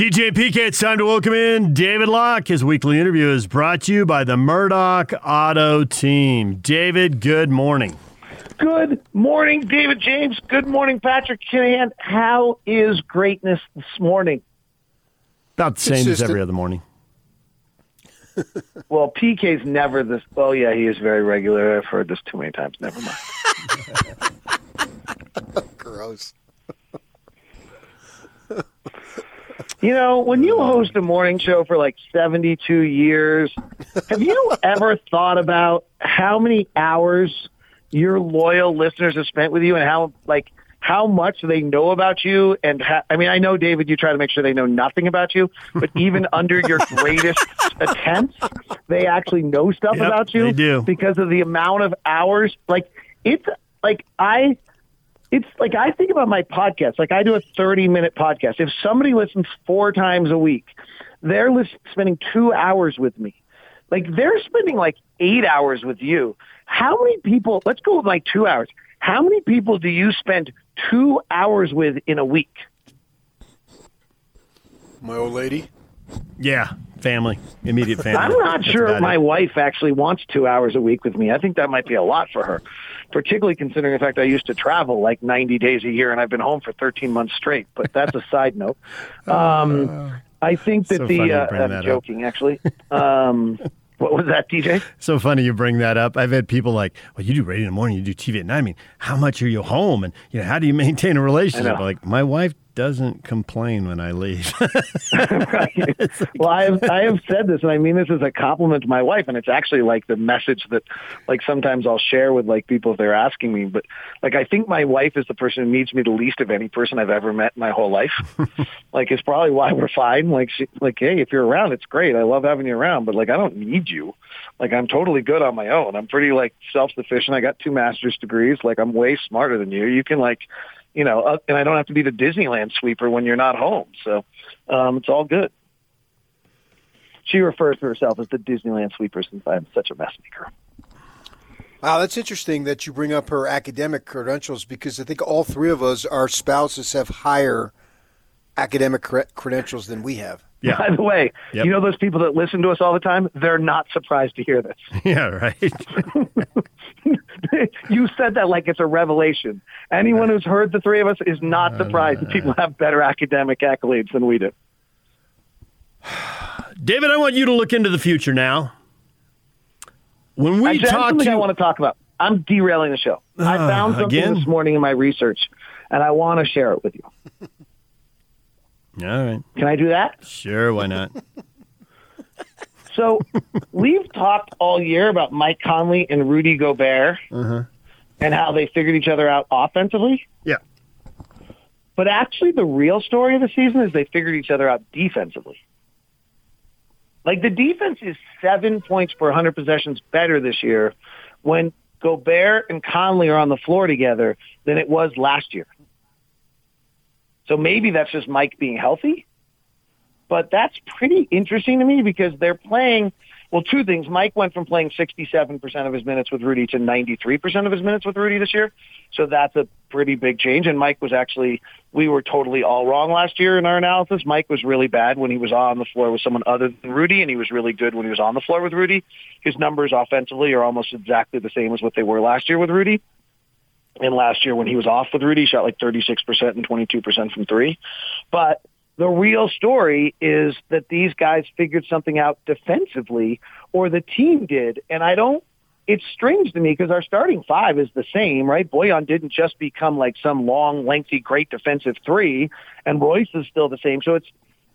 DJ and PK, it's time to welcome in David Locke. His weekly interview is brought to you by the Murdock Auto Team. David, good morning. Good morning, David James. Good morning, Patrick Kinahan. How is greatness this morning? About the same as every other morning. Well, PK's never this. Oh, yeah, he is very regular. I've heard this too many times. Never mind. Gross. You know, when you host a morning show for like 72 years, have you ever thought about how many hours your loyal listeners have spent with you and how, like, how much they know about you? And ha- I mean, I know, David, you try to make sure they know nothing about you, but even under your greatest attempts, they actually know stuff Yep, about you they do. because of the amount of hours. Like, it's like I it's like I think about my podcast. Like I do a 30 minute podcast. If somebody listens four times a week, they're lis- spending two hours with me. Like they're spending like eight hours with you. How many people, let's go with like two hours. How many people do you spend two hours with in a week? My old lady. Yeah, family, immediate family. I'm not That's sure about my it. wife actually wants two hours a week with me. I think that might be a lot for her, particularly considering the fact I used to travel like 90 days a year and I've been home for 13 months straight. But that's a side note. Um, I think that So the uh, I'm that up. joking actually. Um, what was that, DJ? So funny you bring that up. I've had people like, "Well, you do radio in the morning, you do TV at night. I mean, how much are you home, and you know, how do you maintain a relationship?" Like, my wife doesn't complain when I leave. right. Well, I have I have said this, and I mean this as a compliment to my wife, and it's actually like the message that, like, sometimes I'll share with like people if they're asking me. But like, I think my wife is the person who needs me the least of any person I've ever met in my whole life. like, it's probably why we're fine. Like, she, like, hey, if you're around, it's great. I love having you around, but like, I don't need you. Like, I'm totally good on my own. I'm pretty like self sufficient. I got two master's degrees. Like, I'm way smarter than you. You can like you know, uh, and I don't have to be the Disneyland sweeper when you're not home. So um, it's all good. She refers to herself as the Disneyland sweeper since I'm such a mess maker. Wow, that's interesting that you bring up her academic credentials because I think all three of us, our spouses, have higher academic cre- credentials than we have. yeah, By the way, Yep. you know those people that listen to us all the time? They're not surprised to hear this. yeah, right. you said that like it's a revelation. Anyone who's heard the three of us is not surprised that people have better academic accolades than we do. David, I want you to look into the future now. When we Actually, talk to I want to talk about. I'm derailing the show. I Ah, found something again? this morning in my research, and I want to share it with you. all right, Can I do that? sure, why not? So we've talked all year about Mike Conley and Rudy Gobert Uh-huh. and how they figured each other out offensively. Yeah, But actually, the real story of the season is they figured each other out defensively. Like the defense is seven points per 100 possessions better this year when Gobert and Conley are on the floor together than it was last year. So maybe that's just Mike being healthy. But that's pretty interesting to me because they're playing, well, two things. Mike went from playing 67% of his minutes with Rudy to 93% of his minutes with Rudy this year. So that's a pretty big change. And Mike was actually, we were totally all wrong last year in our analysis. Mike was really bad when he was on the floor with someone other than Rudy, and he was really good when he was on the floor with Rudy. His numbers offensively are almost exactly the same as what they were last year with Rudy. And last year when he was off with Rudy, he shot like 36% and 22% from three. But the real story is that these guys figured something out defensively, or the team did. And I don't, it's strange to me because our starting five is the same, right? Bojan didn't just become like some long, lengthy, great defensive three, and Royce is still the same. So it's,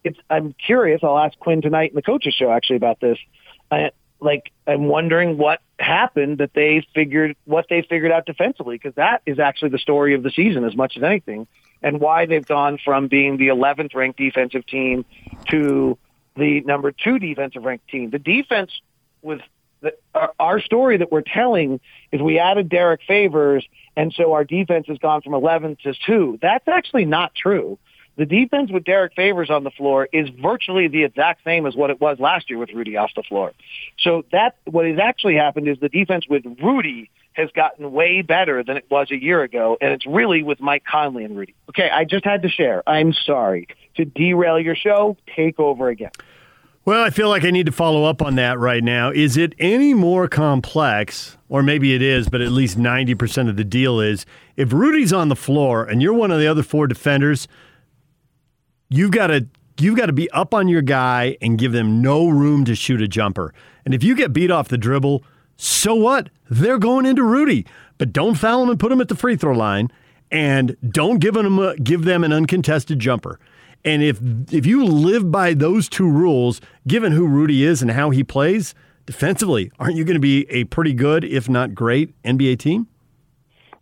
it's, I'm curious. I'll ask Quinn tonight in the coaches show actually about this. I, like, I'm wondering what happened that they figured, what they figured out defensively, because that is actually the story of the season as much as anything and why they've gone from being the 11th ranked defensive team to the number two defensive ranked team. The defense was our, our story that we're telling is we added Derrick Favors, and so our defense has gone from 11th to two. That's actually not true. The defense with Derrick Favors on the floor is virtually the exact same as what it was last year with Rudy off the floor. So that what has actually happened is the defense with Rudy has gotten way better than it was a year ago, and it's really with Mike Conley and Rudy. Okay, I just had to share. I'm sorry to derail your show. Take over again. Well, I feel like I need to follow up on that right now. Is it any more complex, or maybe it is, but at least 90% of the deal is if Rudy's on the floor and you're one of the other four defenders, you've got to you've got to be up on your guy and give them no room to shoot a jumper. And if you get beat off the dribble, so what? They're going into Rudy, but don't foul him and put him at the free throw line, and don't give them a, give them an uncontested jumper. And if if you live by those two rules, given who Rudy is and how he plays defensively, aren't you going to be a pretty good, if not great, NBA team?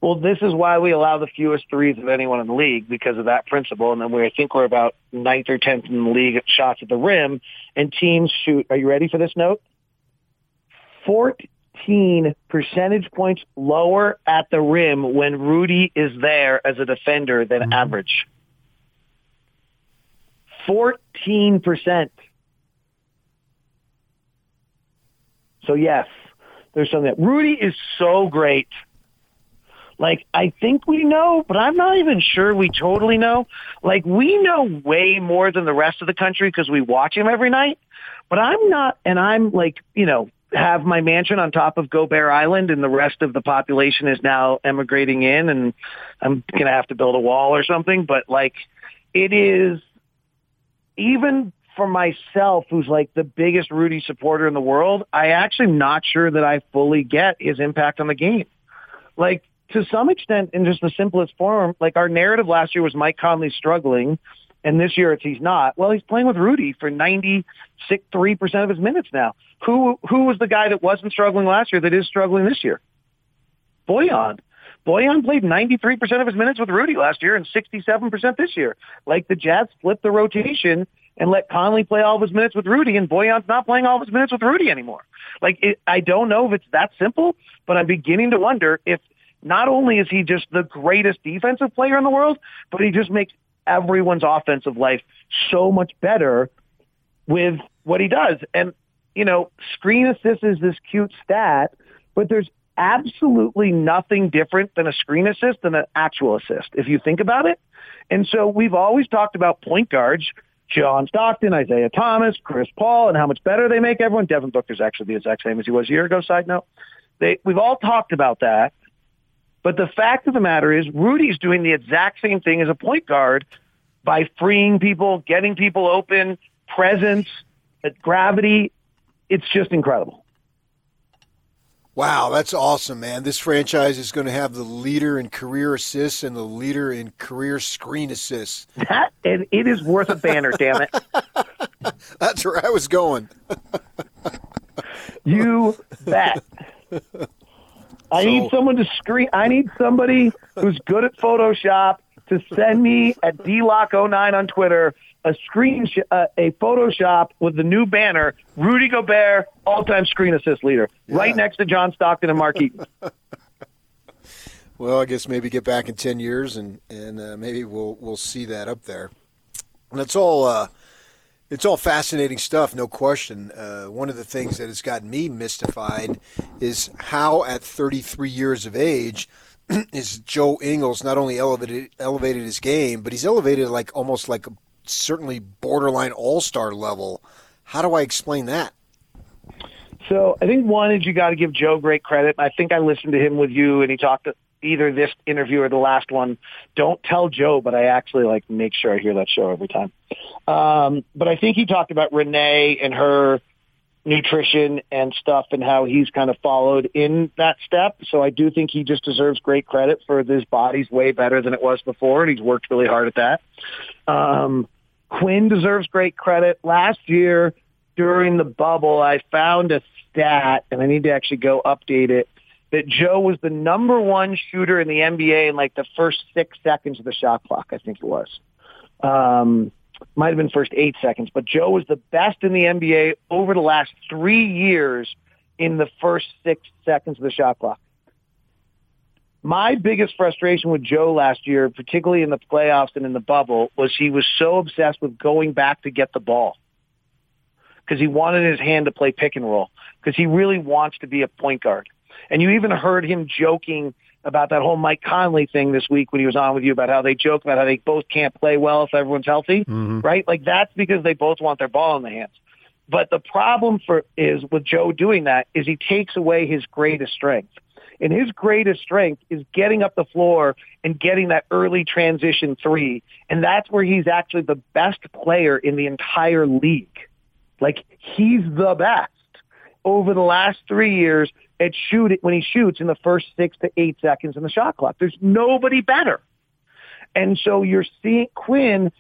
Well, this is why we allow the fewest threes of anyone in the league because of that principle. And then we, I think we're about ninth or tenth in the league at shots at the rim. And teams shoot. Are you ready for this note? 14 percentage points lower at the rim when Rudy is there as a defender than mm-hmm. average. 14%. So yes, there's something that Rudy is so great like, I think we know, but I'm not even sure we totally know. Like, we know way more than the rest of the country because we watch him every night. But I'm not, and I'm like, you know, have my mansion on top of Gobert Island and the rest of the population is now emigrating in and I'm going to have to build a wall or something. But like, it is even for myself, who's like the biggest Rudy supporter in the world, I actually not sure that I fully get his impact on the game. Like to some extent, in just the simplest form, like our narrative last year was Mike Conley struggling, and this year it's he's not. Well, he's playing with Rudy for ninety six three percent of his minutes now. Who who was the guy that wasn't struggling last year that is struggling this year? Bojan. Bojan played 93% of his minutes with Rudy last year and 67% this year. Like the Jazz flipped the rotation and let Conley play all of his minutes with Rudy, and Bojan's not playing all of his minutes with Rudy anymore. Like, it, I don't know if it's that simple, but I'm beginning to wonder if not only is he just the greatest defensive player in the world, but he just makes everyone's offensive life so much better with what he does. And, you know, screen assist is this cute stat, but there's absolutely nothing different than a screen assist than an actual assist, if you think about it. And so we've always talked about point guards, John Stockton, Isiah Thomas, Chris Paul, and how much better they make everyone. Devin Booker's actually the exact same as he was a year ago, side note. They, we've all talked about that. But the fact of the matter is, Rudy's doing the exact same thing as a point guard by freeing people, getting people open, presence, uh, gravity. It's just incredible. Wow, that's awesome, man. This franchise is going to have the leader in career assists and the leader in career screen assists. That and it is worth a banner, damn it. That's where I was going. you bet. I so, need someone to screen. I need somebody who's good at Photoshop to send me at dlocke09 on Twitter a screen sh- uh, a Photoshop with the new banner: Rudy Gobert, all-time screen assist leader, yeah. right next to John Stockton and Mark Eaton. well, I guess maybe get back in ten years and and uh, maybe we'll we'll see that up there. And that's all. Uh, it's all fascinating stuff, no question. Uh, one of the things that has gotten me mystified is how, at 33 years of age, is Joe Ingles not only elevated elevated his game, but he's elevated like almost like certainly borderline all star level. How do I explain that? So I think one is you got to give Joe great credit. I think I listened to him with you, and he talked either this interview or the last one. Don't tell Joe, but I actually like make sure I hear that show every time. Um, but I think he talked about Renae and her nutrition and stuff and how he's kind of followed in that step. So I do think he just deserves great credit for this body's way better than it was before, and he's worked really hard at that. Um, Quinn deserves great credit. Last year during the bubble, I found a stat, and I need to actually go update it that Joe was the number one shooter in the NBA in like the first six seconds of the shot clock, I think it was. Um, might have been first eight seconds, but Joe was the best in the NBA over the last three years in the first six seconds of the shot clock. my biggest frustration with Joe last year, particularly in the playoffs and in the bubble, was he was so obsessed with going back to get the ball because he wanted his hand to play pick and roll because he really wants to be a point guard. And you even heard him joking about that whole Mike Conley thing this week when he was on with you about how they joke about how they both can't play well if everyone's healthy, Mm-hmm. right? Like that's because they both want their ball in the hands. But the problem for is with Joe doing that is he takes away his greatest strength. And his greatest strength is getting up the floor and getting that early transition three. And that's where he's actually the best player in the entire league. Like he's the best over the last three years at shoot when he shoots in the first six to eight seconds in the shot clock. There's nobody better. And so you're seeing Quinn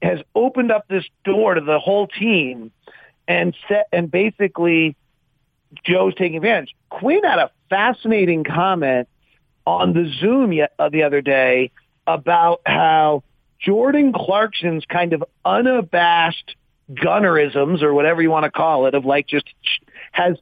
has opened up this door to the whole team and set and basically Joe's taking advantage. Quinn had a fascinating comment on the Zoom uh, the other day about how Jordan Clarkson's kind of unabashed gunnerisms or whatever you want to call it of like just has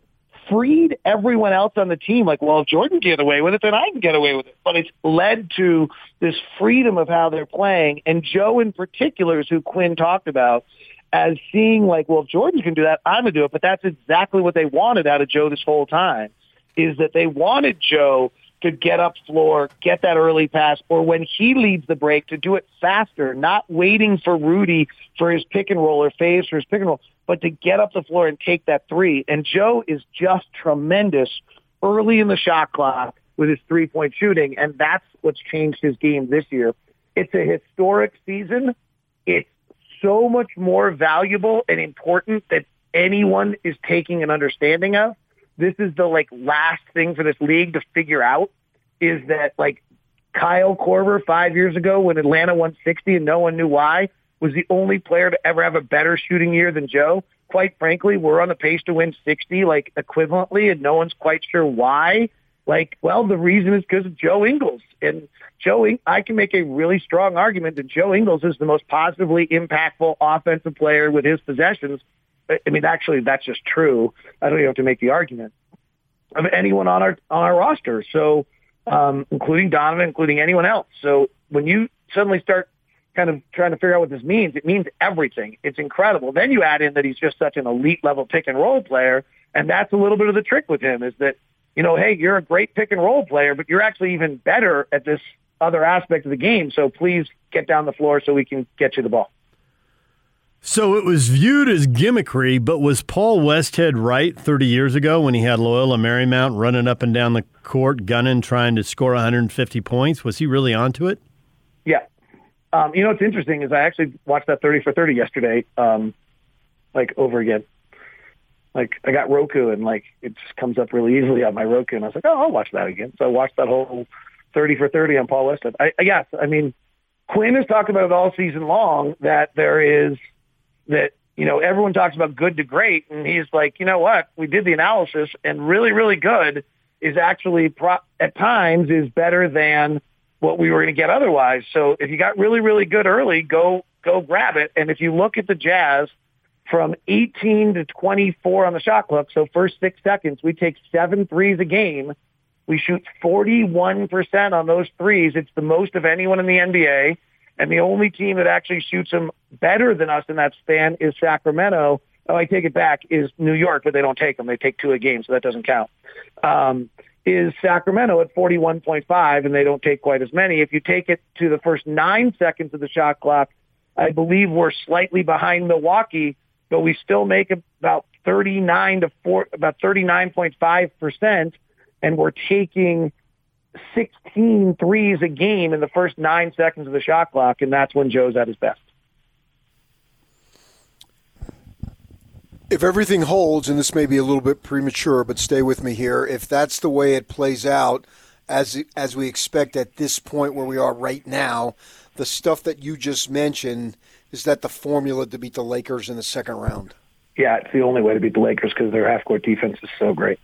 freed everyone else on the team. Like, well, if Jordan can get away with it, then I can get away with it. But it's led to this freedom of how they're playing. And Joe in particular is who Quinn talked about as seeing like, well, if Jordan can do that, I'm going to do it. But that's exactly what they wanted out of Joe this whole time is that they wanted Joe to get up floor, get that early pass, or when he leads the break to do it faster, not waiting for Rudy for his pick and roll or Faves for his pick and roll, but to get up the floor and take that three. And Joe is just tremendous early in the shot clock with his three point shooting. And that's what's changed his game this year. It's a historic season. It's so much more valuable and important that anyone is taking an understanding of this is the like last thing for this league to figure out is that like Kyle Korver five years ago when Atlanta won 60 and no one knew why was the only player to ever have a better shooting year than Joe. Quite frankly, we're on the pace to win 60 like equivalently and no one's quite sure why. Like, well, the reason is because of Joe Ingles. And Joe, I can make a really strong argument that Joe Ingles is the most positively impactful offensive player with his possessions I mean, actually, that's just true. I don't even have to make the argument of anyone on our on our roster. So, um, including Donovan, including anyone else. So, when you suddenly start kind of trying to figure out what this means, it means everything. It's incredible. Then you add in that he's just such an elite level pick and roll player, and that's a little bit of the trick with him is that you know, hey, you're a great pick and roll player, but you're actually even better at this other aspect of the game. So please get down the floor so we can get you the ball. So it was viewed as gimmickry, but was Paul Westhead right 30 years ago when he had Loyola Marymount running up and down the court, gunning, trying to score 150 points? Was he really onto it? Yeah. Um, you know what's interesting is I actually watched that 30 for 30 yesterday, um, like over again. Like I got Roku and like it just comes up really easily on my Roku, and I was like, oh, I'll watch that again. So I watched that whole 30 for 30 on Paul Westhead. I, I yes, I mean Quinn has talked about it all season long that there is that you know everyone talks about good to great, and he's like, you know what? We did the analysis, and really, really good is actually pro- at times is better than what we were going to get otherwise. So if you got really, really good early, go go grab it. And if you look at the Jazz from 18 to 24 on the shot clock, so first six seconds, we take seven threes a game. We shoot 41% on those threes. It's the most of anyone in the NBA. And the only team that actually shoots them better than us in that span is Sacramento. Oh, I take it back, is New York, but they don't take them. They take two a game, so that doesn't count. Um, is Sacramento at 41.5, and they don't take quite as many. If you take it to the first nine seconds of the shot clock, I believe we're slightly behind Milwaukee, but we still make about 39 to 4, about 39.5 percent, and we're taking 16 threes a game in the first nine seconds of the shot clock, and that's when Joe's at his best. If everything holds, and this may be a little bit premature, but stay with me here. If that's the way it plays out, as as we expect at this point where we are right now, the stuff that you just mentioned is that the formula to beat the Lakers in the second round. Yeah, it's the only way to beat the Lakers because their half court defense is so great.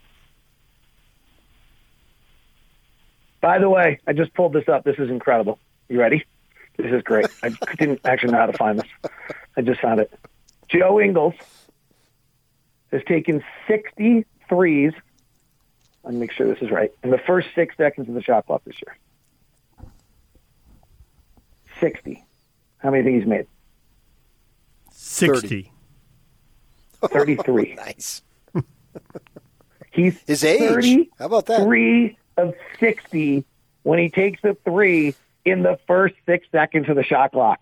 By the way, I just pulled this up. This is incredible. You ready? This is great. I didn't actually know how to find this. I just found it. Joe Ingles has taken 60 threes Let me make sure this is right. In the first six seconds of the shot clock this year, sixty. How many things he's made? 60. 33. Nice. He's His age. How about that? Three of 60 when he takes the three in the first six seconds of the shot clock.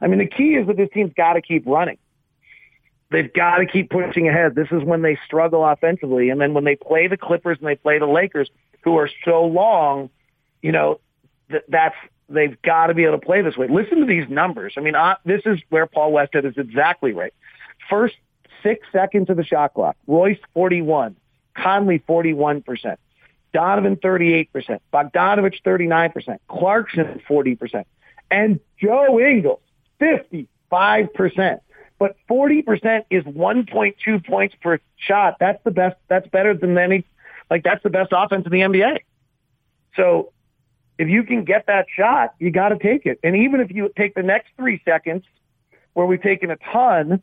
I mean, the key is that this team's got to keep running. They've got to keep pushing ahead. This is when they struggle offensively. And then when they play the Clippers and they play the Lakers, who are so long, you know, th- that's they've got to be able to play this way. Listen to these numbers. I mean, uh, this is where Paul Westhead is exactly right. First six seconds of the shot clock. Royce 41, Conley 41%, Donovan 38%, Bogdanovich 39%, Clarkson 40%, and Joe Ingles 55%. But 40% is 1.2 points per shot. That's the best. That's better than any, like that's the best offense in the NBA. So if you can get that shot, you got to take it. And even if you take the next three seconds where we've taken a ton,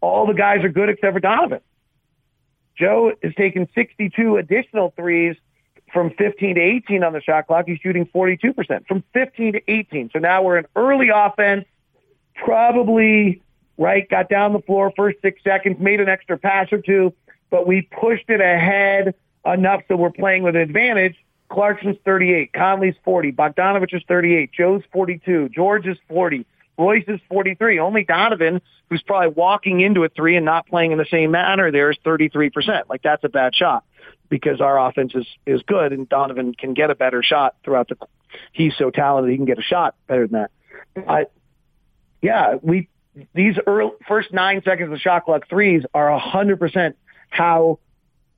all the guys are good except for Donovan. Joe is taking 62 additional threes from 15 to 18 on the shot clock. He's shooting 42% from 15 to 18. So now we're in early offense, probably, right, got down the floor first six seconds, made an extra pass or two, but we pushed it ahead enough so we're playing with an advantage. Clarkson's 38, Conley's 40, Bogdanovich is 38, Joe's 42, George is 40, Royce is 43. Only Donovan, who's probably walking into a three and not playing in the same manner, there is 33%. Like that's a bad shot because our offense is, is good and Donovan can get a better shot throughout the, he's so talented. He can get a shot better than that. But yeah, we, these early, first nine seconds of the shot clock threes are 100% how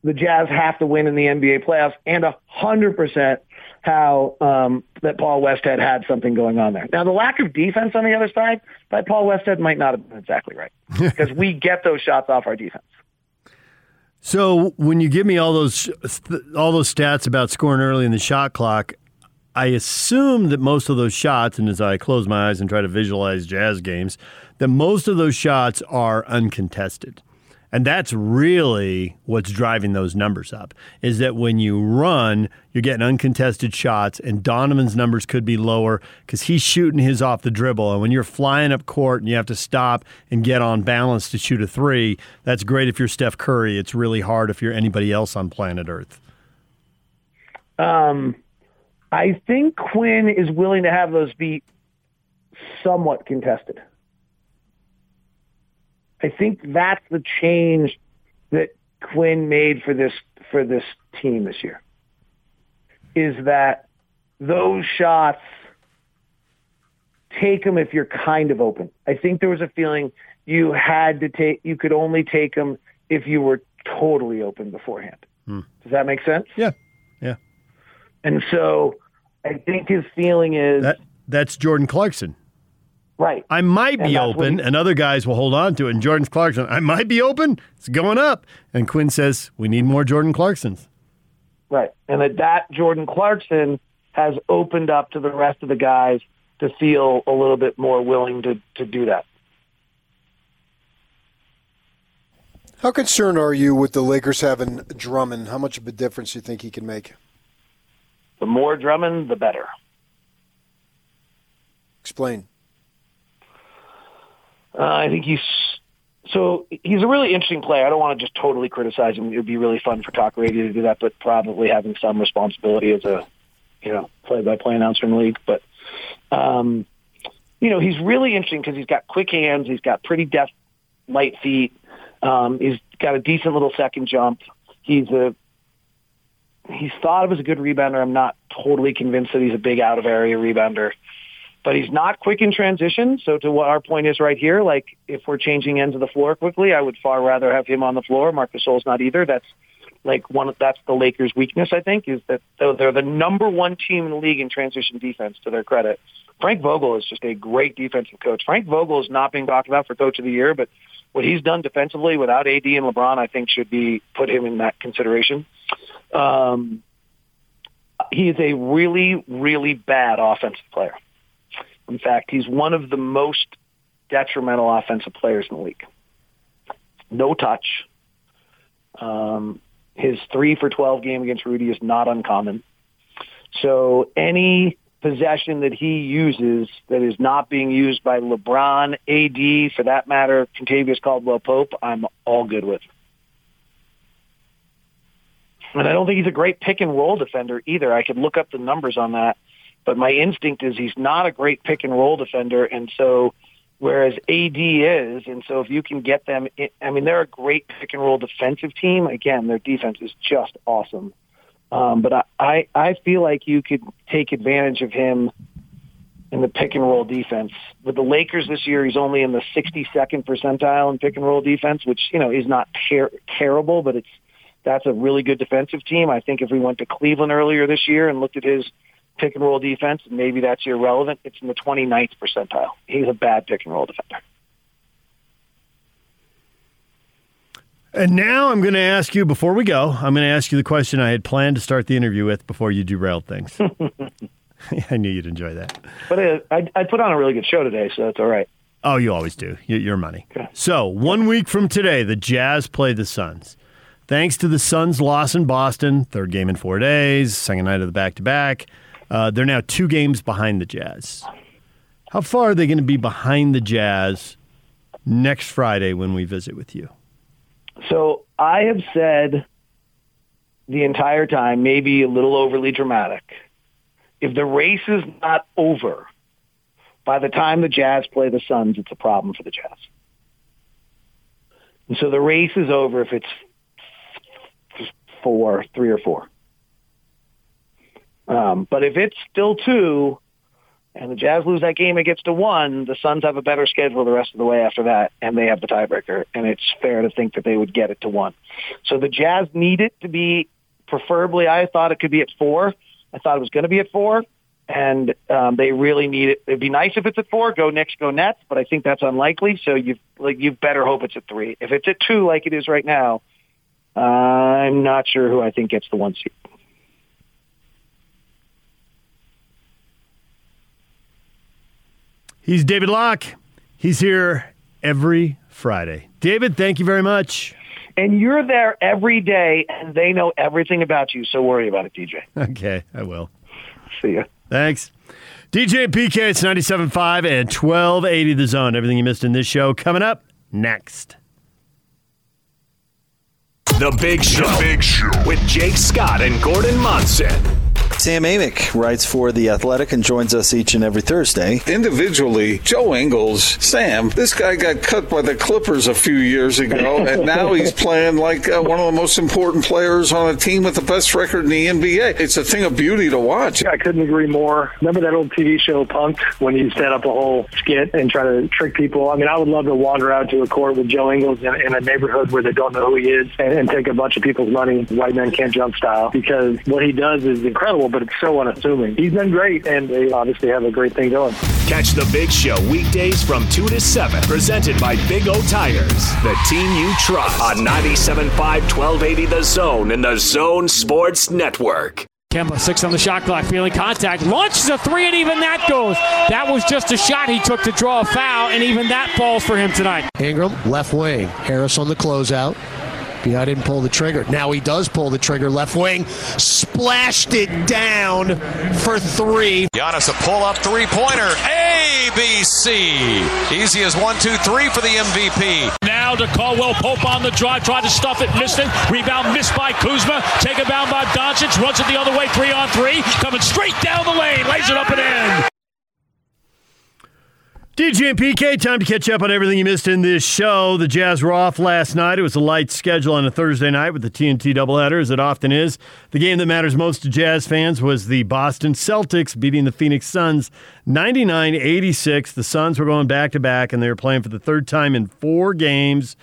the Jazz have to win in the NBA playoffs and 100% how um, that Paul Westhead had something going on there. Now, the lack of defense on the other side by Paul Westhead might not have been exactly right because we get those shots off our defense. So when you give me all those all those stats about scoring early in the shot clock, I assume that most of those shots, and as I close my eyes and try to visualize Jazz games, that most of those shots are uncontested. And that's really what's driving those numbers up is that when you run, you're getting uncontested shots, and Donovan's numbers could be lower because he's shooting his off the dribble. And when you're flying up court and you have to stop and get on balance to shoot a three, that's great if you're Steph Curry. It's really hard if you're anybody else on planet Earth. Um, I think Quinn is willing to have those be somewhat contested. I think that's the change that Quinn made for this for this team this year. Is that those shots take them if you're kind of open. I think there was a feeling you had to take you could only take them if you were totally open beforehand. Hmm. Does that make sense? Yeah. Yeah. And so I think his feeling is that that's Jordan Clarkson. Right. I might be open, he, and other guys will hold on to it. And Jordan Clarkson, I might be open. It's going up. And Quinn says, we need more Jordan Clarksons. Right. And that, that Jordan Clarkson has opened up to the rest of the guys to feel a little bit more willing to, to do that. How concerned are you with the Lakers having Drummond? How much of a difference do you think he can make? The more Drummond, the better. Explain. Uh, I think he's so he's a really interesting player. I don't want to just totally criticize him. It would be really fun for talk radio to do that, but probably having some responsibility as a you know play-by-play announcer in the league. But um, you know he's really interesting because he's got quick hands. He's got pretty deft, light feet. Um, he's got a decent little second jump. He's a he's thought of as a good rebounder. I'm not totally convinced that he's a big out of area rebounder but he's not quick in transition. So to what our point is right here, like if we're changing ends of the floor quickly, I would far rather have him on the floor. Marc Gasol's not either. That's like one. Of, that's the Lakers' weakness. I think is that though they're the number one team in the league in transition defense. To their credit, Frank Vogel is just a great defensive coach. Frank Vogel is not being talked about for Coach of the Year, but what he's done defensively without AD and LeBron, I think should be put him in that consideration. Um, he is a really, really bad offensive player. In fact, he's one of the most detrimental offensive players in the league. No touch. Um, His three for 12 game against Rudy is not uncommon. So any possession that he uses that is not being used by LeBron, AD, for that matter, Kentavious Caldwell Pope, I'm all good with. And I don't think he's a great pick and roll defender either. I could look up the numbers on that, but my instinct is he's not a great pick and roll defender. And so, whereas AD is, and so if you can get them, I mean, they're a great pick and roll defensive team. Again, their defense is just awesome. Um, but I, I, I feel like you could take advantage of him in the pick and roll defense. With the Lakers this year, he's only in the 62nd percentile in pick and roll defense, which, you know, is not ter- terrible, but it's, that's a really good defensive team. I think if we went to Cleveland earlier this year and looked at his pick and roll defense, maybe that's irrelevant. It's in the 29th percentile. He's a bad pick and roll defender. And now I'm going to ask you, before we go, I'm going to ask you the question I had planned to start the interview with before you derailed things. I knew you'd enjoy that. But uh, I, I put on a really good show today, so that's all right. Oh, you always do. Your money. Okay. So, one week from today, the Jazz play the Suns. Thanks to the Suns' loss in Boston, third game in four days, second night of the back to back, they're now two games behind the Jazz. How far are they going to be behind the Jazz next Friday when we visit with you? So I have said the entire time, maybe a little overly dramatic. If the race is not over by the time the Jazz play the Suns, it's a problem for the Jazz. And so the race is over if it's four, three or four. Um, but if it's still two, and the Jazz lose that game, it gets to one. The Suns have a better schedule the rest of the way after that, and they have the tiebreaker. And it's fair to think that they would get it to one. So the Jazz need it to be preferably. I thought it could be at four. I thought it was going to be at four, and um, they really need it. It'd be nice if it's at four. Go Knicks, go Nets, but I think that's unlikely. So you like you better hope it's at three. If it's at two, like it is right now, uh, I'm not sure who I think gets the one seed. He's David Locke. He's here every Friday. David, thank you very much. And you're there every day, and they know everything about you, so worry about it, DJ. Okay, I will. See ya. Thanks. DJ and PK, it's 97.5 and 1280 The Zone. Everything you missed in this show coming up next. The Big Show. The Big Show. With Jake Scott and Gordon Monson. Sam Amick writes for The Athletic and joins us each and every Thursday. Individually, Joe Ingles, Sam, this guy got cut by the Clippers a few years ago, and now he's playing like uh, one of the most important players on a team with the best record in the NBA. It's a thing of beauty to watch. I couldn't agree more. Remember that old TV show Punk'd when you set up a whole skit and try to trick people? I mean, I would love to wander out to a court with Joe Ingles in, in a neighborhood where they don't know who he is and, and take a bunch of people's money, white men can't jump style, because what he does is incredible but it's so unassuming. He's been great, and they obviously have a great thing going. Catch the Big Show weekdays from 2 to 7, presented by Big O Tires, the team you trust, on 97.5 1280 The Zone and The Zone Sports Network. Kemba, six on the shot clock, feeling contact, launches a three, and even that goes. That was just a shot he took to draw a foul, and even that falls for him tonight. Ingram, left wing. Harris on the closeout. I didn't pull the trigger. Now he does pull the trigger. Left wing splashed it down for three. Giannis a pull up three pointer. ABC. Easy as one, two, three for the MVP. Now to Caldwell Pope on the drive. Tried to stuff it, missed it. Rebound missed by Kuzma. Take Taken down by Doncic. Runs it the other way, three on three. Coming straight down the lane. Lays it up and in. DJ and PK, time to catch up on everything you missed in this show. The Jazz were off last night. It was a light schedule on a Thursday night with the TNT doubleheader, as it often is. The game that matters most to Jazz fans was the Boston Celtics beating the Phoenix Suns 99 86. The Suns were going back to back, and they were playing for the third time in four games.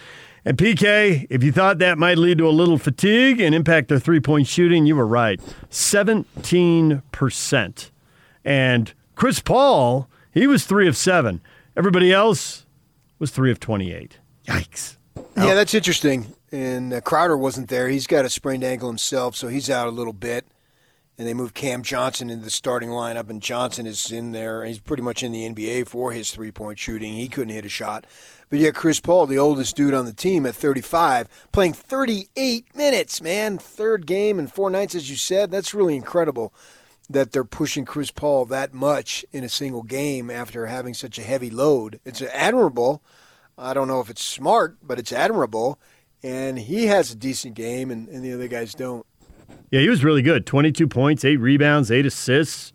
And PK, if you thought that might lead to a little fatigue and impact their three point shooting, you were right. 17%. And Chris Paul he was three of seven. Everybody else was three of 28. Yikes. Yeah, that's interesting. And uh, Crowder wasn't there. He's got a sprained ankle himself, so he's out a little bit. and they moved Cam Johnson into the starting lineup, and Johnson is in there. He's pretty much in the NBA for his three point shooting. He couldn't hit a shot. But yet, Chris Paul, the oldest dude on the team at 35, playing 38 minutes, man. Third game in four nights, as you said. That's really incredible that they're pushing Chris Paul that much in a single game after having such a heavy load. It's admirable. I don't know if it's smart, but it's admirable. And he has a decent game, and, and the other guys don't. Yeah, he was really good. 22 points, eight rebounds, eight assists,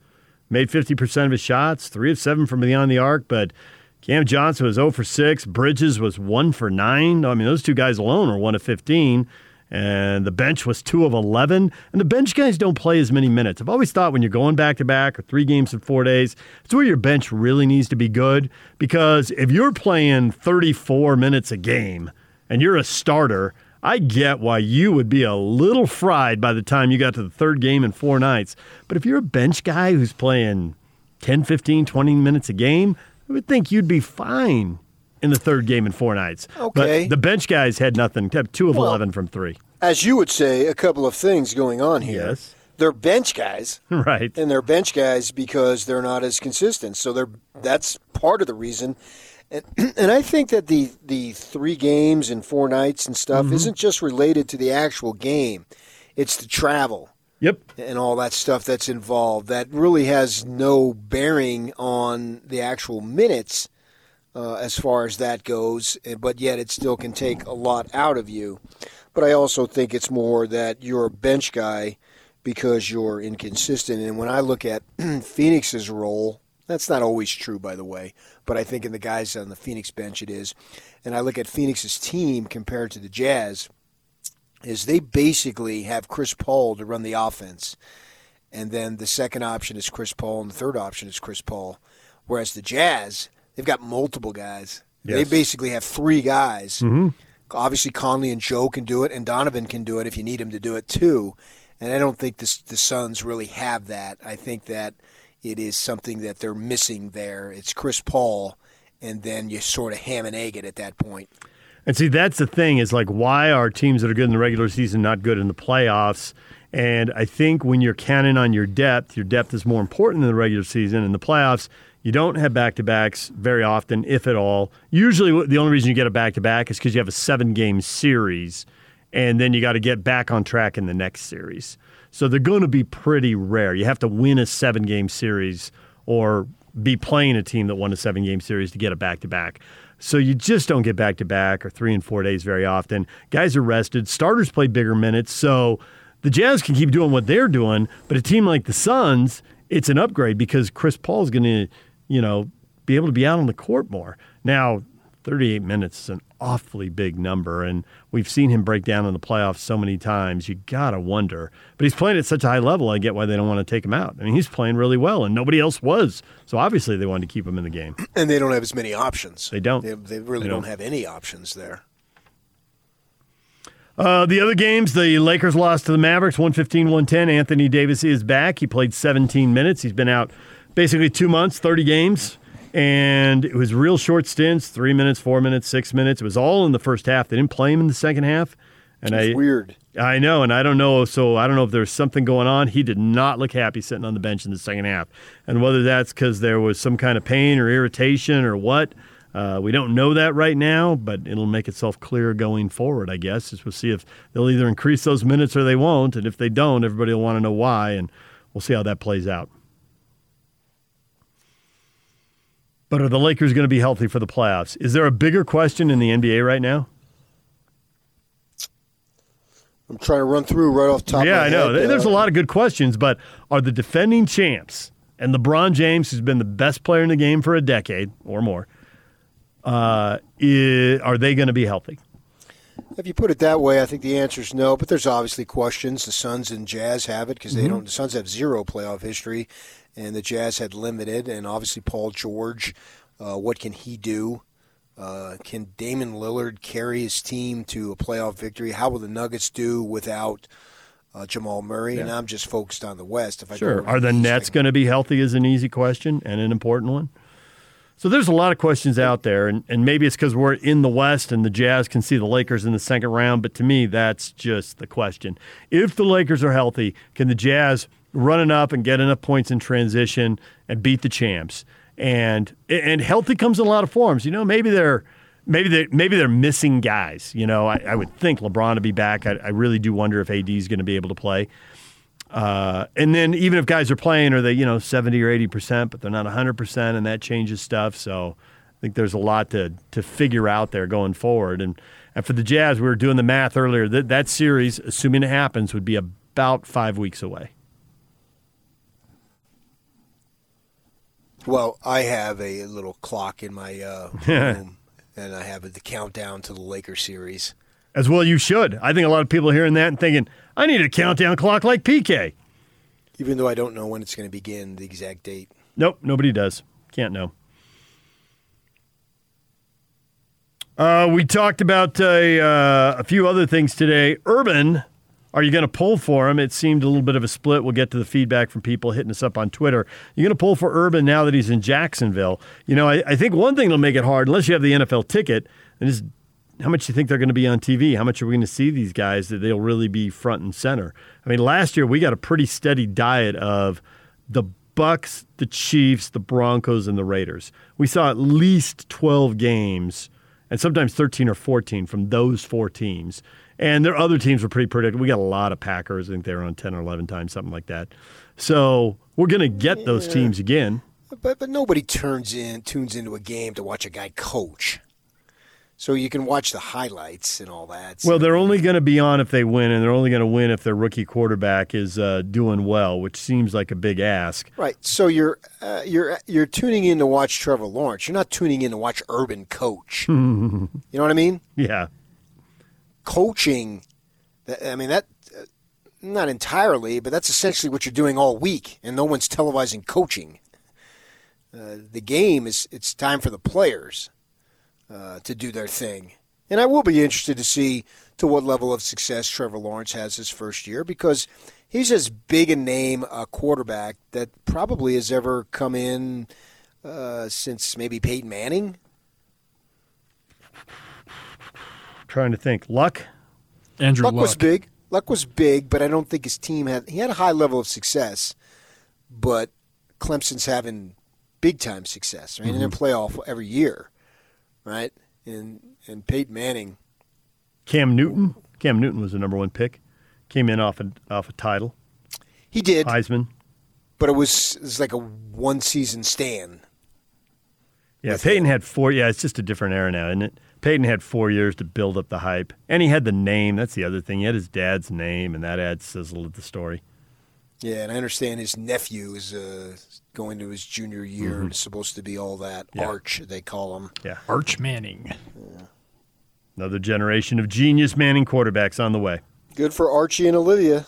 made 50% of his shots, three of seven from beyond the arc. But Cam Johnson was 0 for 6. Bridges was 1 for 9. I mean, those two guys alone are 1 of 15. And the bench was 2 of 11. And the bench guys don't play as many minutes. I've always thought when you're going back to back or three games in four days, it's where your bench really needs to be good. Because if you're playing 34 minutes a game and you're a starter, I get why you would be a little fried by the time you got to the third game in four nights. But if you're a bench guy who's playing 10, 15, 20 minutes a game, I would think you'd be fine in the third game in four nights. Okay. But the bench guys had nothing, kept two of Well- 11 from three. As you would say, a couple of things going on here. Yes. They're bench guys. Right. and they're bench guys because they're not as consistent. So they're that's part of the reason. And, and I think that the the three games and four nights and stuff Mm-hmm. isn't just related to the actual game; it's the travel Yep. and all that stuff that's involved. That really has no bearing on the actual minutes uh, as far as that goes. But yet, it still can take a lot out of you. But I also think it's more that you're a bench guy because you're inconsistent. And when I look at Phoenix's role, that's not always true, by the way, but I think in the guys on the Phoenix bench it is. And I look at Phoenix's team compared to the Jazz, is they basically have Chris Paul to run the offense. And then the second option is Chris Paul, and the third option is Chris Paul. Whereas the Jazz, they've got multiple guys. They basically have three guys. Mm-hmm. Obviously, Conley and Joe can do it, and Donovan can do it if you need him to do it too. And I don't think this, the Suns really have that. I think that it is something that they're missing there. It's Chris Paul, and then you sort of ham and egg it at that point. And see, that's the thing is like, why are teams that are good in the regular season not good in the playoffs? And I think when you're counting on your depth, your depth is more important in the regular season. In the playoffs, you don't have back to backs very often, if at all. Usually, the only reason you get a back to back is because you have a seven game series, and then you got to get back on track in the next series. So they're going to be pretty rare. You have to win a seven game series or be playing a team that won a seven game series to get a back to back. So you just don't get back to back or three and four days very often. Guys are rested. Starters play bigger minutes. So the Jazz can keep doing what they're doing, but a team like the Suns, it's an upgrade because Chris Paul's going to, you know, be able to be out on the court more. Now, 38 minutes is an awfully big number, and we've seen him break down in the playoffs so many times. You got to wonder. But he's playing at such a high level, I get why they don't want to take him out. I mean, he's playing really well, and nobody else was. So obviously they wanted to keep him in the game. And they don't have as many options. They don't. They, they really They don't. don't. have any options there. Uh, the other games, the Lakers lost to the Mavericks 115 110. Anthony Davis is back. He played 17 minutes. He's been out basically two months, 30 games. And it was real short stints three minutes, four minutes, six minutes. It was all in the first half. They didn't play him in the second half. And It's I, weird. I know, and I don't know. So I don't know if there's something going on. He did not look happy sitting on the bench in the second half, and whether that's because there was some kind of pain or irritation or what, uh, we don't know that right now. But it'll make itself clear going forward, I guess. As we'll see if they'll either increase those minutes or they won't, and if they don't, everybody will want to know why, and we'll see how that plays out. But are the Lakers going to be healthy for the playoffs? Is there a bigger question in the NBA right now? I'm trying to run through right off the top. yeah, of my I know. Head, There's uh, a lot of good questions, but are the defending champs and LeBron James, who's been the best player in the game for a decade or more, uh, i- are they going to be healthy? If you put it that way, I think the answer is no. But there's obviously questions. The Suns and Jazz have it because they Mhm. don't. The Suns have zero playoff history, and the Jazz had limited. And obviously, Paul George, uh, what can he do? Uh, can Damian Lillard carry his team to a playoff victory? How will the Nuggets do without uh, Jamal Murray? And I'm just focused on the West. If I Sure. Are the Nets going to be healthy is an easy question and an important one. So there's a lot of questions out there, and, and maybe it's because we're in the West and the Jazz can see the Lakers in the second round. But to me, that's just the question. If the Lakers are healthy, can the Jazz run enough and get enough points in transition and beat the champs. And and healthy comes in a lot of forms. You know, maybe they're maybe they maybe they're missing guys. You know, I, I would think LeBron to be back. I, I really do wonder if AD is going to be able to play. Uh, and then even if guys are playing, are they you know seventy or eighty percent, but they're not hundred percent, and that changes stuff. So I think there's a lot to to figure out there going forward. And and for the Jazz, we were doing the math earlier. That that series, assuming it happens, would be about five weeks away. Well, I have a little clock in my uh, room, and I have the countdown to the Lakers series. As well, you should. I think a lot of people are hearing that and thinking, I need a countdown clock like PK. Even though I don't know when it's going to begin, the exact date. Nope, nobody does. Can't know. Uh, we talked about a, uh, a few other things today. Urban, are you going to pull for him? It seemed a little bit of a split. We'll get to the feedback from people hitting us up on Twitter. You're going to pull for Urban now that he's in Jacksonville. You know, I, I think one thing that'll make it hard, unless you have the NFL ticket, and is how much do you think they're going to be on TV? How much are we going to see these guys that they'll really be front and center? I mean, last year we got a pretty steady diet of the Bucks, the Chiefs, the Broncos, and the Raiders. We saw at least 12 games and sometimes 13 or 14 from those four teams. And their other teams were pretty predictable. We got a lot of Packers. I think they were on 10 or 11 times, something like that. So we're going to get those teams again. But but nobody turns in tunes into a game to watch a guy coach. So you can watch the highlights and all that. Well, they're only going to be on if they win, and they're only going to win if their rookie quarterback is uh, doing well, which seems like a big ask. Right. So you're uh, you're you're tuning in to watch Trevor Lawrence. You're not tuning in to watch Urban coach. you know what I mean? Yeah. Coaching. I mean that. uh, Not entirely, but that's essentially what you're doing all week, and no one's televising coaching. Uh, the game is it's time for the players uh, to do their thing, and I will be interested to see to what level of success Trevor Lawrence has his first year because he's as big a name a quarterback that probably has ever come in uh, since maybe Peyton Manning. Trying to think. Luck? Andrew Luck Luck. was big. Luck was big, but I don't think his team had. He had a high level of success, but Clemson's having big time success. Right, in their playoff every year, right? And and Peyton Manning. Cam Newton? Cam Newton was the number one pick. Came in off a, off a title. He did, Heisman. but it was it was like a one season stand. Yeah, Peyton had four. Yeah, it's just a different era now, isn't it? Peyton had four years to build up the hype, and he had the name. That's the other thing. He had his dad's name, and that adds sizzle to the story. Yeah, and I understand his nephew is uh, going to his junior year and is supposed to be all that Yeah. arch they call him. Yeah, Arch Manning. another generation of genius Manning quarterbacks on the way. Good for Archie and Olivia.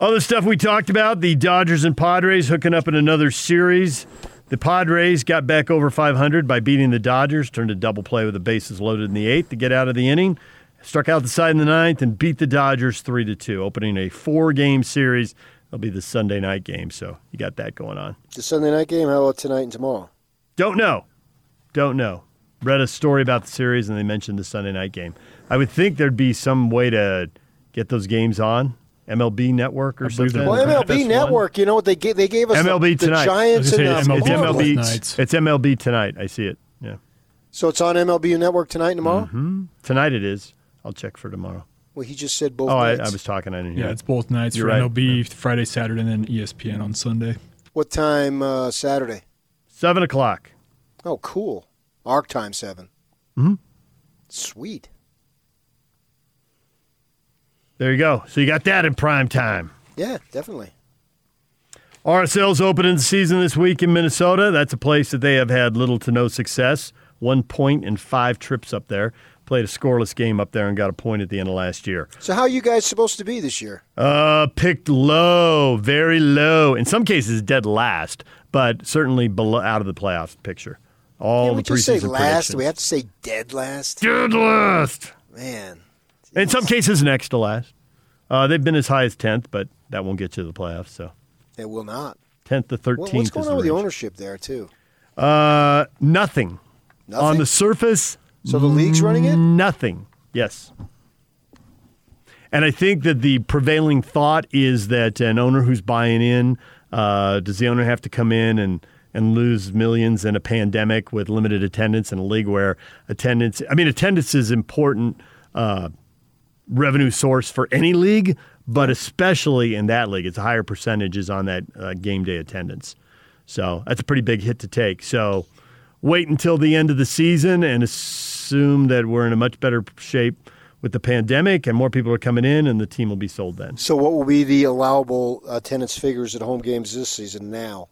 Other stuff we talked about: the Dodgers and Padres hooking up in another series. The Padres got back over 500 by beating the Dodgers, turned a double play with the bases loaded in the eighth to get out of the inning. Struck out the side in the ninth and beat the Dodgers three to two, opening a four-game series. It'll be the Sunday night game, so you got that going on. The Sunday night game. How about tonight and tomorrow? Don't know, don't know. Read a story about the series and they mentioned the Sunday night game. I would think there'd be some way to get those games on MLB Network or something. there Well, FS1. MLB Network. You know what they gave? They gave us the- MLB the, tonight. Giants and the gonna It's Marlins. MLB. nights. It's MLB tonight. I see it. Yeah, So it's on MLB Network tonight and tomorrow. Mm-hmm. tonight it is. I'll check for tomorrow. Well, he just said both. Oh, I, nights. I was talking. I didn't hear. Yeah, it. it's both nights You're for right. MLB, Friday, Saturday, and then ESPN on Sunday. What time uh, Saturday? seven o'clock. Oh, cool. Arc time 7 Mhm. Sweet. There you go. So you got that in prime time. Yeah, definitely. RSL's opening the season this week in Minnesota. That's a place that they have had little to no success. One point in five trips up there. Played a scoreless game up there and got a point at the end of last year. So how are you guys supposed to be this year? Uh, picked low, very low. In some cases, dead last, but certainly below out of the playoff picture. All Can't we the just say last? Do we have to say dead last? dead last. Man. In some cases, next to last. Uh, they've been as high as tenth, but that won't get you to the playoffs. So It will not. tenth to thirteenth. What's going on with the ownership there, too? Uh, nothing. Nothing? On the surface, so the league's running it? nothing. Yes. And I think that the prevailing thought is that an owner who's buying in, uh, does the owner have to come in and, and lose millions in a pandemic with limited attendance in a league where attendance, I mean, attendance is important uh, revenue source for any league, but especially in that league. It's a higher percentage is on that uh, game day attendance. So that's a pretty big hit to take. So wait until the end of the season and assume that we're in a much better shape with the pandemic and more people are coming in and the team will be sold then. So, what will be the allowable uh, attendance figures at home games this season now?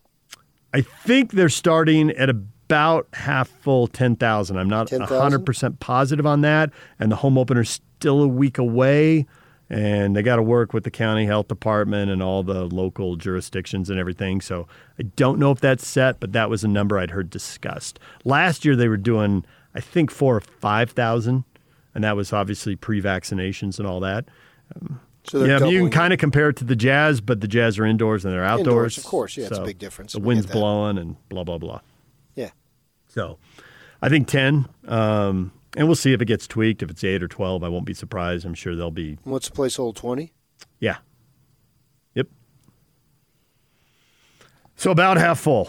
I think they're starting at about half full 10,000. I'm not 10,000? 100% positive on that. And the home opener's still a week away. And they got to work with the county health department and all the local jurisdictions and everything. So I don't know if that's set, but that was a number I'd heard discussed. Last year they were doing, I think, four or 5,000. And that was obviously pre vaccinations and all that. Um, So yeah, you can kind of compare it to the Jazz, but the Jazz are indoors and they're outdoors. Indoors, of course. Yeah, it's a big difference. The wind's blowing and blah blah blah. Yeah. So, I think ten, um, and we'll see if it gets tweaked. If it's eight or twelve, I won't be surprised. I'm sure they'll be. What's the place hold 20? Yeah. Yep. So about half full.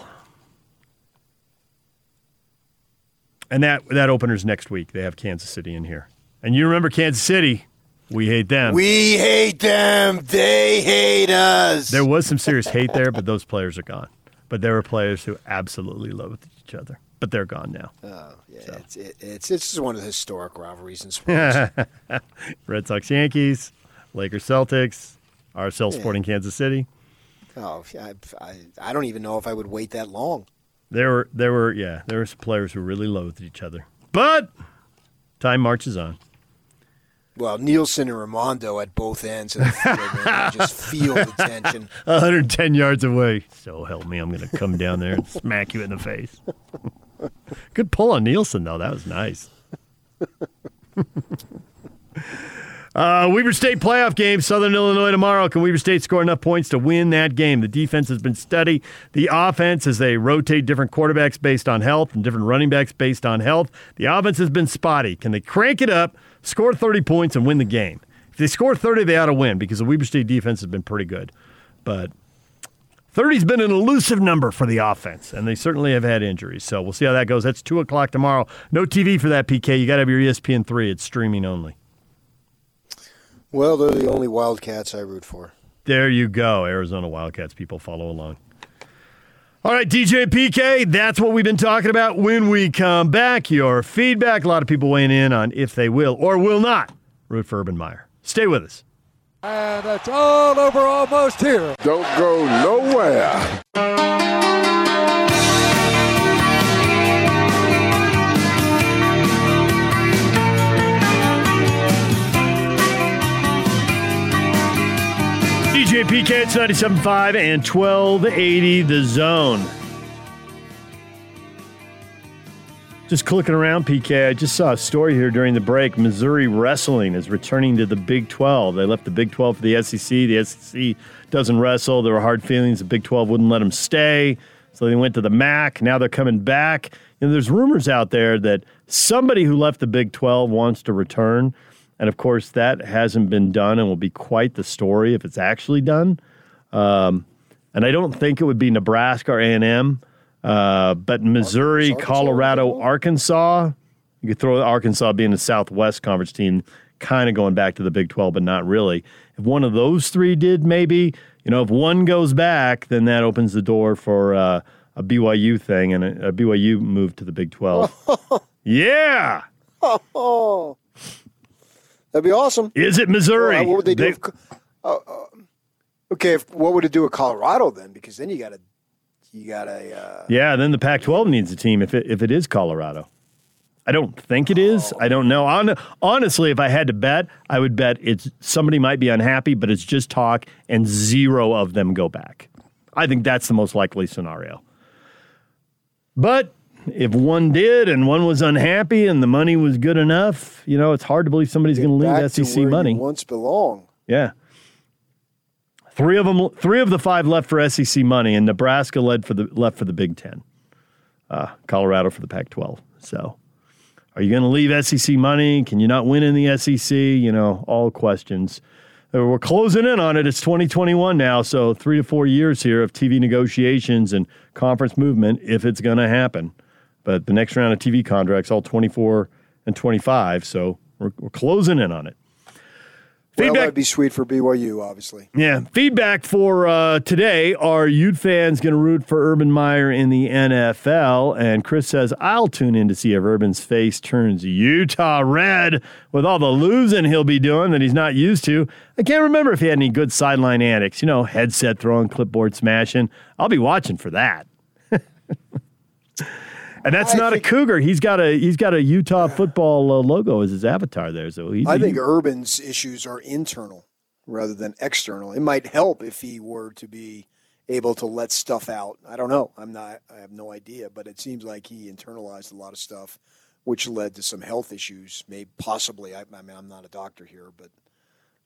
And that that opener's next week. They have Kansas City in here. And you remember Kansas City? We hate them. We hate them. They hate us. There was some serious hate there, but those players are gone. But there were players who absolutely loved each other, but they're gone now. Oh, yeah. It's, it, it's, it's just one of the historic rivalries in sports. Red Sox, Yankees, Lakers, Celtics, RSL Yeah. Sporting Kansas City. oh, I, I, I don't even know if I would wait that long. There were there were yeah there were some players who really loathed each other, but time marches on. Well, Nielsen and Rimando at both ends of the field, man, you just feel the tension. 110 yards away. So help me, I'm going to come down there and smack you in the face. Good pull on Nielsen though. That was nice. Uh, Weber State playoff game, Southern Illinois tomorrow. Can Weber State score enough points to win that game? The defense has been steady. The offense, as they rotate different quarterbacks based on health and different running backs based on health, the offense has been spotty. Can they crank it up, score 30 points, and win the game? If they score 30, they ought to win because the Weber State defense has been pretty good. But 30's been an elusive number for the offense, and they certainly have had injuries. So we'll see how that goes. That's 2 o'clock tomorrow. No TV for that, PK. You got to have your ESPN 3. It's streaming only. Well, they're the only Wildcats I root for. There you go. Arizona Wildcats people follow along. All right, DJ PK, that's what we've been talking about. When we come back, your feedback. A lot of people weighing in on if they will or will not root for Urban Meyer. Stay with us. And it's all over almost here. Don't go nowhere. DJ PK, it's 97.5 and 1280 The Zone. Just clicking around, PK, I just saw a story here during the break. Missouri Wrestling is returning to the Big 12. They left the Big 12 for the SEC. The SEC doesn't wrestle. There were hard feelings. The Big 12 wouldn't let them stay. So they went to the MAC. Now they're coming back. And there's rumors out there that somebody who left the Big 12 wants to return. And of course, that hasn't been done and will be quite the story if it's actually done. Um, and I don't think it would be Nebraska or A&M, uh, but Missouri, Colorado, Arkansas. You could throw Arkansas being a Southwest Conference team, kind of going back to the Big 12, but not really. If one of those three did, maybe, you know, if one goes back, then that opens the door for uh, a BYU thing and a, a BYU move to the Big 12. yeah. Oh, that'd be awesome. Is it Missouri? Well, what would they do? They- if, uh, uh, okay, if, what would it do with Colorado then? Because then you got to, you got to. Uh, Yeah, then the Pac-12 needs a team if it if it is Colorado. I don't think it is. I don't know. Hon- honestly, if I had to bet, I would bet it's somebody might be unhappy, but it's just talk, and zero of them go back. I think that's the most likely scenario. But if one did and one was unhappy and the money was good enough, you know, it's hard to believe somebody's going to leave SEC money. once belong. Yeah. Three of them, three of the five left for SEC money, and Nebraska led for the left for the Big Ten. Uh, Colorado for the Pac-12. So, Are you going to leave SEC money? Can you not win in the SEC? You know, all questions. Uh, We're closing in on it. It's 2021 now, so three to four years here of TV negotiations and conference movement if it's going to happen. But the next round of TV contracts, all 24 and 25, so we're, we're closing in on it. Well, Feedback- that'd be sweet for BYU, obviously. Yeah. Feedback for uh, today are Ute fans going to root for Urban Meyer in the NFL? And Chris says, I'll tune in to see if Urban's face turns Utah red with all the losing he'll be doing that he's not used to. I can't remember if he had any good sideline antics, you know, headset throwing, clipboard smashing. I'll be watching for that. and that's I not think- a cougar. He's got a he's got a Utah football uh, logo as his avatar there. So he's I think Ute. Urban's issues are internal rather than external. It might help if he were to be able to let stuff out. I don't know. I'm not. I have no idea. But it seems like he internalized a lot of stuff, which led to some health issues. Maybe possibly. I, I mean, I'm not a doctor here, but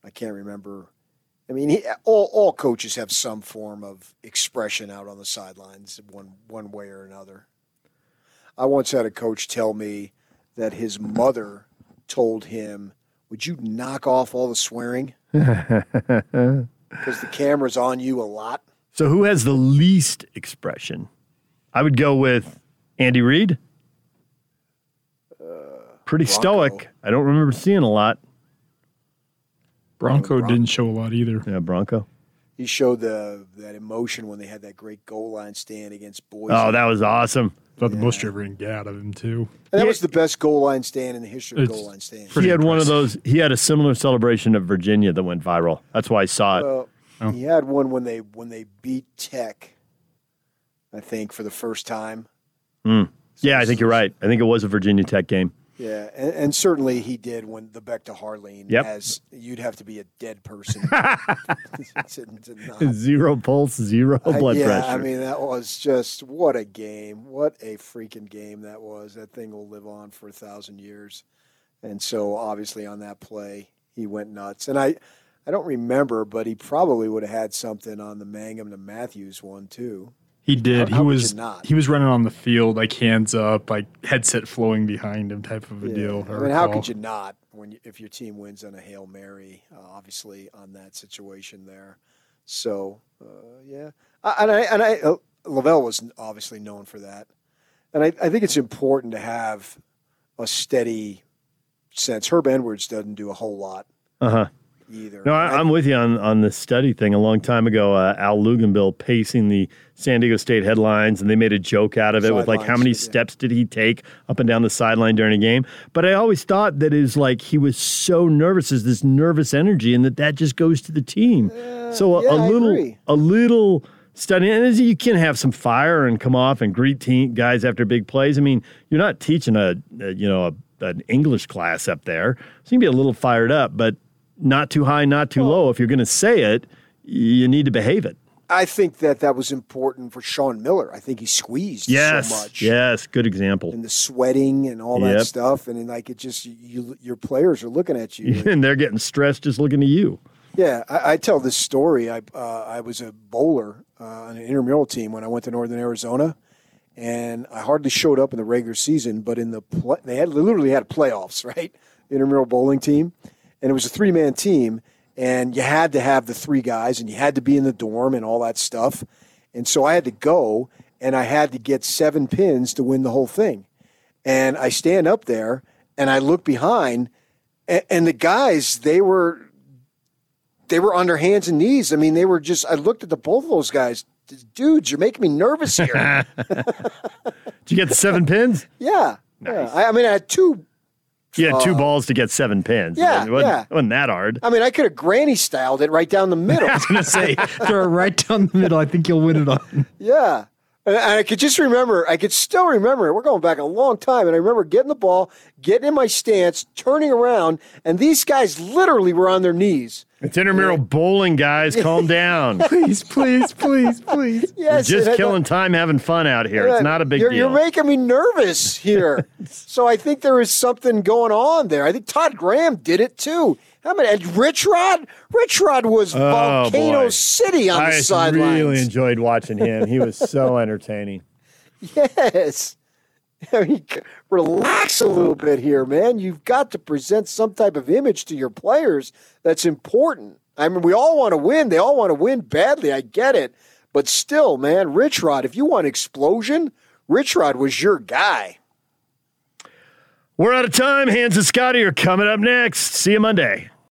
I can't remember. I mean, he, all all coaches have some form of expression out on the sidelines, one one way or another. I once had a coach tell me that his mother told him, "Would you knock off all the swearing because the camera's on you a lot?" So who has the least expression? I would go with Andy Reid. Uh, Pretty stoic. I don't remember seeing a lot. Bronco didn't show a lot either. Yeah, Bronco. He showed the that emotion when they had that great goal line stand against Boise. Oh, that was awesome. Thought the most you ever can get out of him too. And that was the best goal line stand in the history of It's goal line stands. he had one of those. He had a similar celebration of Virginia that went viral. That's why I saw it. Well, Oh. He had one when they when they beat Tech. I think for the first time. Mm. Yeah, I think you're right. I think it was a Virginia Tech game. Yeah, and, and certainly he did when the Beck to Harline. Yep. As you'd have to be a dead person to, to zero pulse, zero I- blood yeah, pressure. I mean, that was just what a game. What a freaking game that was. That thing will live on for a thousand years. And so, obviously, on that play, he went nuts. And I, I don't remember, but he probably would have had something on the Mangum to Mathews one too. He did. How- how he was not? he was running on the field, like hands up, like headset flowing behind him, type of a Yeah. deal. I mean, how could you not when you, if your team wins on a hail mary? Uh, obviously, on that situation there. So, uh, yeah, I, and I and I uh, LaVell was obviously known for that, and I, I think it's important to have a steady sense. Herm Edwards doesn't do a whole lot Uh huh. Either. No, I, I'm with you on on the study thing. A long time ago, uh, Al Luginbill pacing the San Diego State headlines, and they made a joke out of it with like how many yeah. steps did he take up and down the sideline during a game. But I always thought that is like he was so nervous, is this nervous energy, and that that just goes to the team. so a, yeah, a little, a little study, and you can have some fire and come off and greet team guys after big plays. I mean, you're not teaching a, a you know a, an English class up there, so you can be a little fired up, but not too high, not too low. If you're going to say it, you need to behave it. I think that that was important for Sean Miller. I think he squeezed Yes, so much. yes, good example. And the sweating and all Yep. that stuff, and then, like it just you, your players are looking at you. like, and they're getting stressed just looking at you. Yeah, I, I tell this story. I uh, I was a bowler uh, on an intramural team when I went to Northern Arizona, and I hardly showed up in the regular season. But in the play, they had they literally had playoffs, right? Intramural bowling team, and it was a three man team, and you had to have the three guys, and you had to be in the dorm and all that stuff. And so I had to go, and I had to get seven pins to win the whole thing. And I stand up there, and I look behind, and, and the guys they were they were on their hands and knees. I mean, they were just. I looked at the both of those guys. Dudes, you're making me nervous here. Did you get the seven pins? yeah, yeah. I, I mean, I had two. You had two Uh, balls to get seven pins. yeah, it wasn't, yeah. it wasn't that hard. I mean, I could have granny styled it right down the middle. I was gonna say throw it right down the middle. I think you'll win it on. yeah. And and I could just remember, I could still remember it. We're going back a long time. And I remember getting the ball, getting in my stance, turning around, and these guys literally were on their knees. It's intramural bowling, guys. Calm down. Please, please, please, please. We're just I killing time having fun out here. It's not a big you're, deal. You're making me nervous here. so I think there is something going on there. I think Todd Graham did it too. I mean, and Rich Rod, Rich Rod was Oh, Volcano boy. City on I the sidelines. really enjoyed watching him. He was so entertaining. yes. I mean, relax a little bit here, man. You've got to present some type of image to your players that's important. I mean, we all want to win. They all want to win badly. I get it. But still, man, Rich Rod, if you want explosion, Rich Rod was your guy. We're out of time. Hans and Scotty are coming up next. See you Monday.